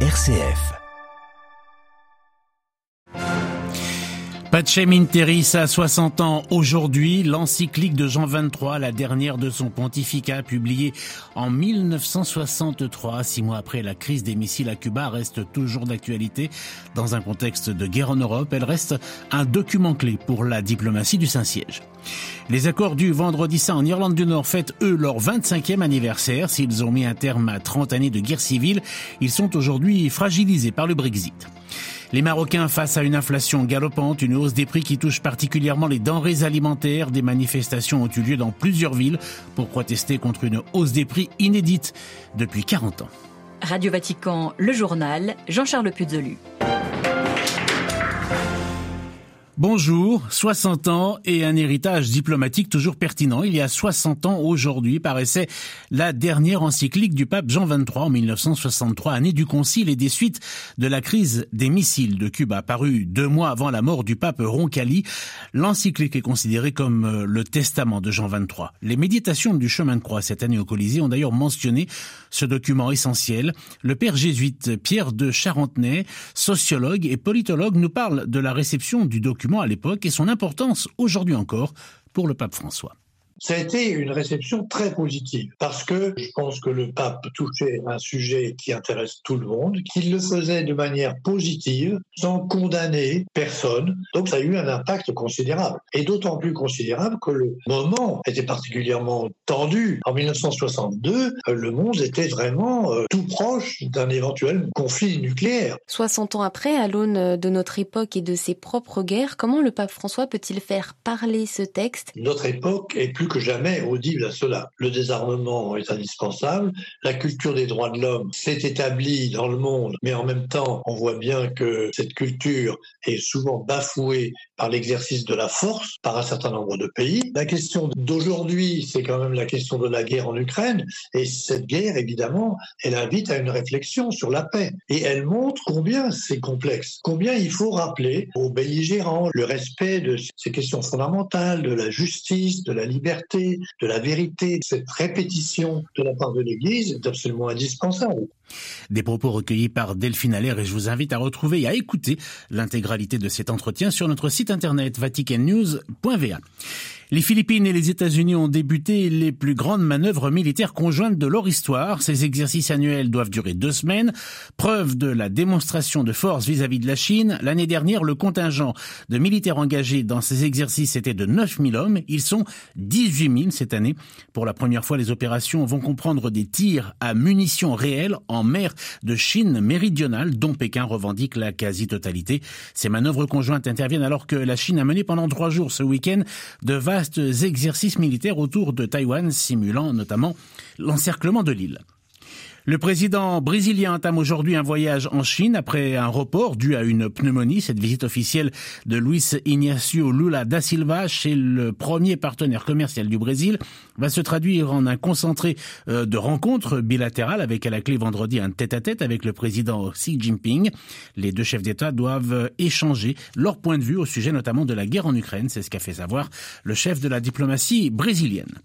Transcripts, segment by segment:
RCF. Pacem in Terris a 60 ans aujourd'hui. L'encyclique de Jean XXIII, la dernière de son pontificat, publiée en 1963, six mois après la crise des missiles à Cuba, reste toujours d'actualité. Dans un contexte de guerre en Europe, elle reste un document clé pour la diplomatie du Saint-Siège. Les accords du Vendredi Saint en Irlande du Nord fêtent, eux, leur 25e anniversaire. S'ils ont mis un terme à 30 années de guerre civile, ils sont aujourd'hui fragilisés par le Brexit. Les Marocains face à une inflation galopante, une hausse des prix qui touche particulièrement les denrées alimentaires. Des manifestations ont eu lieu dans plusieurs villes pour protester contre une hausse des prix inédite depuis 40 ans. Radio Vatican, le journal, Jean-Charles Puzolu. Bonjour, 60 ans et un héritage diplomatique toujours pertinent. Il y a 60 ans aujourd'hui paraissait la dernière encyclique du pape Jean XXIII en 1963, année du concile et des suites de la crise des missiles de Cuba, paru deux mois avant la mort du pape Roncalli. L'encyclique est considérée comme euh, le testament de Jean XXIII. Les méditations du chemin de croix cette année au Colisée ont d'ailleurs mentionné ce document essentiel. Le père jésuite Pierre de Charentenay, sociologue et politologue, nous parle de la réception du document à l'époque et son importance aujourd'hui encore pour le pape François. Ça a été une réception très positive parce que je pense que le pape touchait un sujet qui intéresse tout le monde, qu'il le faisait de manière positive, sans condamner personne. Donc ça a eu un impact considérable. Et d'autant plus considérable que le moment était particulièrement tendu. En 1962, le monde était vraiment euh, tout proche d'un éventuel conflit nucléaire. 60 ans après, à l'aune de notre époque et de ses propres guerres, comment le pape François peut-il faire parler ce texte? Notre époque est plus que jamais audible à cela. Le désarmement est indispensable, la culture des droits de l'homme s'est établie dans le monde, mais en même temps, on voit bien que cette culture est souvent bafouée par l'exercice de la force par un certain nombre de pays. La question d'aujourd'hui, c'est quand même la question de la guerre en Ukraine, et cette guerre, évidemment, elle invite à une réflexion sur la paix, et elle montre combien c'est complexe, combien il faut rappeler aux belligérants le respect de ces questions fondamentales, de la justice, de la liberté, de la vérité. Cette répétition de la part de l'Église est absolument indispensable. Des propos recueillis par Delphine Allaire et je vous invite à retrouver et à écouter l'intégralité de cet entretien sur notre site internet vaticannews.va. Les Philippines et les États-Unis ont débuté les plus grandes manœuvres militaires conjointes de leur histoire. Ces exercices annuels doivent durer deux semaines. Preuve de la démonstration de force vis-à-vis de la Chine. L'année dernière, le contingent de militaires engagés dans ces exercices était de 9000 hommes. Ils sont 18 000 cette année. Pour la première fois, les opérations vont comprendre des tirs à munitions réelles en mer de Chine méridionale, dont Pékin revendique la quasi-totalité. Ces manœuvres conjointes interviennent alors que la Chine a mené pendant trois jours ce week-end de vastes exercices militaires autour de Taïwan, simulant notamment l'encerclement de l'île. Le président brésilien entame aujourd'hui un voyage en Chine après un report dû à une pneumonie. Cette visite officielle de Luis Ignacio Lula da Silva chez le premier partenaire commercial du Brésil va se traduire en un concentré euh, de rencontres bilatérales avec à la clé vendredi un tête-à-tête avec le président Xi Jinping. Les deux chefs d'État doivent échanger leur point de vue au sujet notamment de la guerre en Ukraine. C'est ce qu'a fait savoir le chef de la diplomatie brésilienne.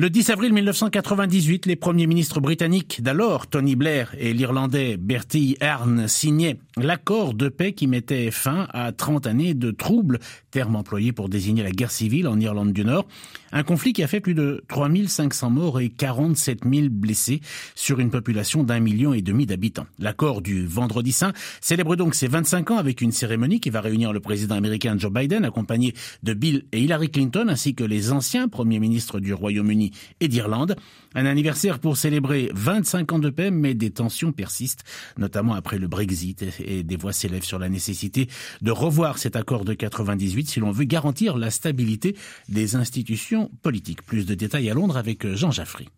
Le 10 avril 1998, les premiers ministres britanniques d'alors, Tony Blair et l'Irlandais Bertie Ahern, signaient l'accord de paix qui mettait fin à 30 années de troubles, terme employé pour désigner la guerre civile en Irlande du Nord. Un conflit qui a fait plus de 3500 morts et 47 000 blessés sur une population d'un million et demi d'habitants. L'accord du Vendredi Saint célèbre donc ses 25 ans avec une cérémonie qui va réunir le président américain Joe Biden accompagné de Bill et Hillary Clinton ainsi que les anciens premiers ministres du Royaume-Uni et d'Irlande. Un anniversaire pour célébrer 25 ans de paix, mais des tensions persistent, notamment après le Brexit et des voix s'élèvent sur la nécessité de revoir cet accord de 98 si l'on veut garantir la stabilité des institutions politique. Plus de détails à Londres avec Jean Jaffry.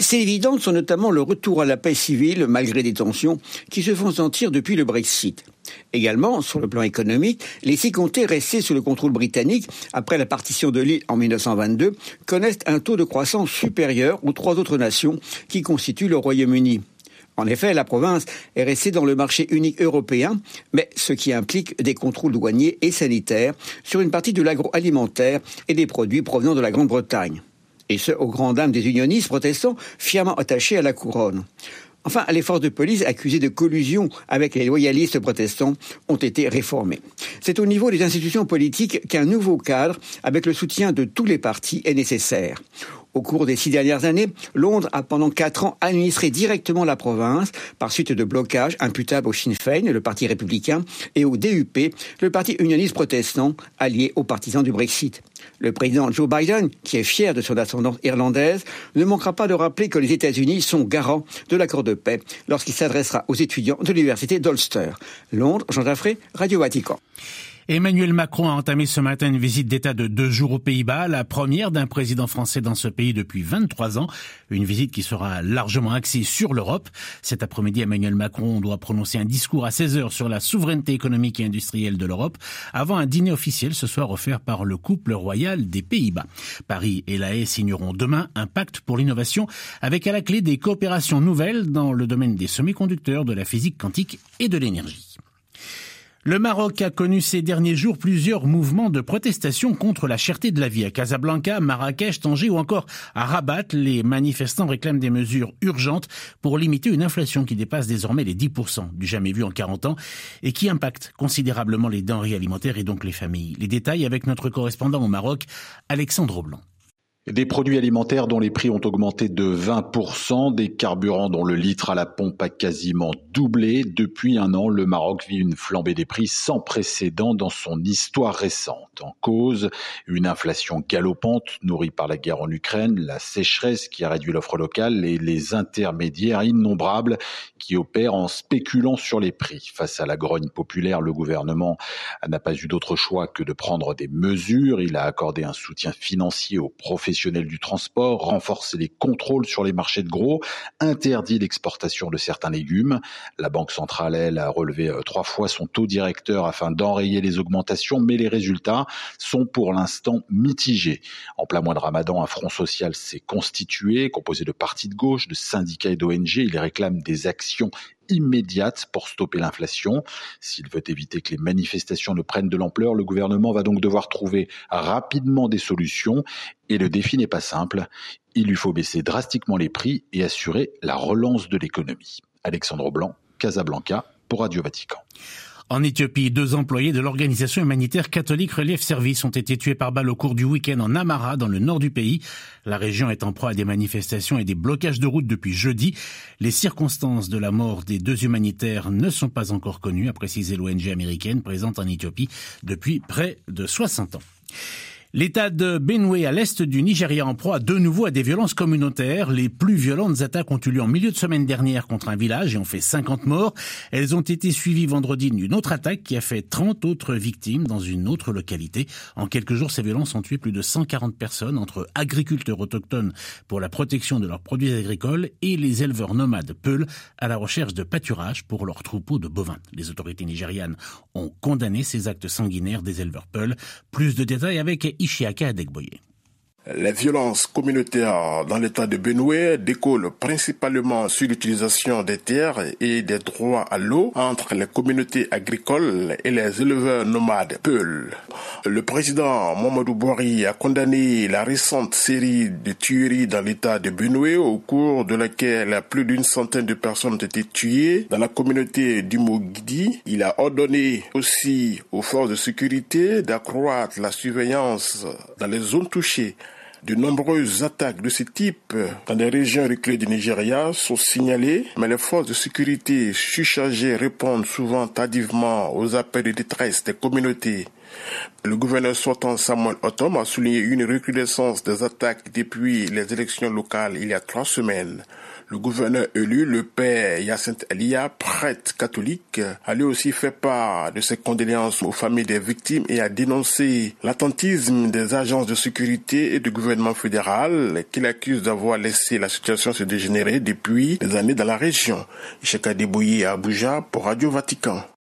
C'est évident sont notamment le retour à la paix civile, malgré des tensions qui se font sentir depuis le Brexit. Également, sur le plan économique, les six comtés restés sous le contrôle britannique après la partition de l'île en 1922 connaissent un taux de croissance supérieur aux trois autres nations qui constituent le Royaume-Uni. En effet, la province est restée dans le marché unique européen, mais ce qui implique des contrôles douaniers et sanitaires sur une partie de l'agroalimentaire et des produits provenant de la Grande-Bretagne. Et ce, aux grandes dames des unionistes protestants fièrement attachés à la couronne. Enfin, les forces de police accusées de collusion avec les loyalistes protestants ont été réformées. C'est au niveau des institutions politiques qu'un nouveau cadre, avec le soutien de tous les partis, est nécessaire. Au cours des six dernières années, Londres a pendant quatre ans administré directement la province par suite de blocages imputables au Sinn Féin, le parti républicain, et au DUP, le parti unioniste protestant, allié aux partisans du Brexit. Le président Joe Biden, qui est fier de son ascendance irlandaise, ne manquera pas de rappeler que les États-Unis sont garants de l'accord de paix lorsqu'il s'adressera aux étudiants de l'université d'Ulster. Londres, Jean Jaffré, Radio Vatican. Emmanuel Macron a entamé ce matin une visite d'État de deux jours aux Pays-Bas, la première d'un président français dans ce pays depuis 23 ans. Une visite qui sera largement axée sur l'Europe. Cet après-midi, Emmanuel Macron doit prononcer un discours à 16 heures sur la souveraineté économique et industrielle de l'Europe avant un dîner officiel ce soir offert par le couple royal des Pays-Bas. Paris et La Haye signeront demain un pacte pour l'innovation avec à la clé des coopérations nouvelles dans le domaine des semi-conducteurs, de la physique quantique et de l'énergie. Le Maroc a connu ces derniers jours plusieurs mouvements de protestation contre la cherté de la vie. À Casablanca, Marrakech, Tanger ou encore à Rabat, les manifestants réclament des mesures urgentes pour limiter une inflation qui dépasse désormais les 10% du jamais vu en 40 ans et qui impacte considérablement les denrées alimentaires et donc les familles. Les détails avec notre correspondant au Maroc, Alexandre Blanc. Des produits alimentaires dont les prix ont augmenté de 20%, des carburants dont le litre à la pompe a quasiment doublé. Depuis un an, le Maroc vit une flambée des prix sans précédent dans son histoire récente. En cause, une inflation galopante nourrie par la guerre en Ukraine, la sécheresse qui a réduit l'offre locale et les intermédiaires innombrables qui opèrent en spéculant sur les prix. Face à la grogne populaire, le gouvernement n'a pas eu d'autre choix que de prendre des mesures. Il a accordé un soutien financier aux professionnels du transport, renforcer les contrôles sur les marchés de gros, interdit l'exportation de certains légumes. La Banque centrale, elle, a relevé euh, trois fois son taux directeur afin d'enrayer les augmentations, mais les résultats sont pour l'instant mitigés. En plein mois de Ramadan, un front social s'est constitué, composé de partis de gauche, de syndicats et d'ONG. Il réclame des actions immédiate pour stopper l'inflation. S'il veut éviter que les manifestations ne prennent de l'ampleur, le gouvernement va donc devoir trouver rapidement des solutions. Et le défi n'est pas simple. Il lui faut baisser drastiquement les prix et assurer la relance de l'économie. Alexandre Blanc, Casablanca, pour Radio Vatican. En Éthiopie, deux employés de l'organisation humanitaire catholique Relief Service ont été tués par balle au cours du week-end en Amara, dans le nord du pays. La région est en proie à des manifestations et des blocages de routes depuis jeudi. Les circonstances de la mort des deux humanitaires ne sont pas encore connues, a précisé l'ONG américaine présente en Éthiopie depuis près de 60 ans. L'État de Benue, à l'est du Nigeria, en proie de nouveau à des violences communautaires. Les plus violentes attaques ont eu lieu en milieu de semaine dernière contre un village et ont fait 50 morts. Elles ont été suivies vendredi d'une autre attaque qui a fait 30 autres victimes dans une autre localité. En quelques jours, ces violences ont tué plus de 140 personnes entre agriculteurs autochtones pour la protection de leurs produits agricoles et les éleveurs nomades Peul à la recherche de pâturage pour leurs troupeaux de bovins. Les autorités nigérianes ont condamné ces actes sanguinaires des éleveurs Peul. Plus de détails avec işyake edek boyu. Les violences communautaires dans l'état de Benue découlent principalement sur l'utilisation des terres et des droits à l'eau entre les communautés agricoles et les éleveurs nomades Peul. Le président Mamadou Bouari a condamné la récente série de tueries dans l'état de Benue au cours de laquelle plus d'une centaine de personnes ont été tuées dans la communauté du Mogidi. Il a ordonné aussi aux forces de sécurité d'accroître la surveillance dans les zones touchées de nombreuses attaques de ce type dans des régions reculées du Nigeria sont signalées, mais les forces de sécurité surchargées répondent souvent tardivement aux appels de détresse des communautés. Le gouverneur sortant Samuel Otom a souligné une recrudescence des attaques depuis les élections locales il y a trois semaines. Le gouverneur élu, le père Yacinthe Elia, prêtre catholique, a lui aussi fait part de ses condoléances aux familles des victimes et a dénoncé l'attentisme des agences de sécurité et du gouvernement fédéral qu'il accuse d'avoir laissé la situation se dégénérer depuis des années dans la région. Ishaka Debouye à Abuja pour Radio Vatican.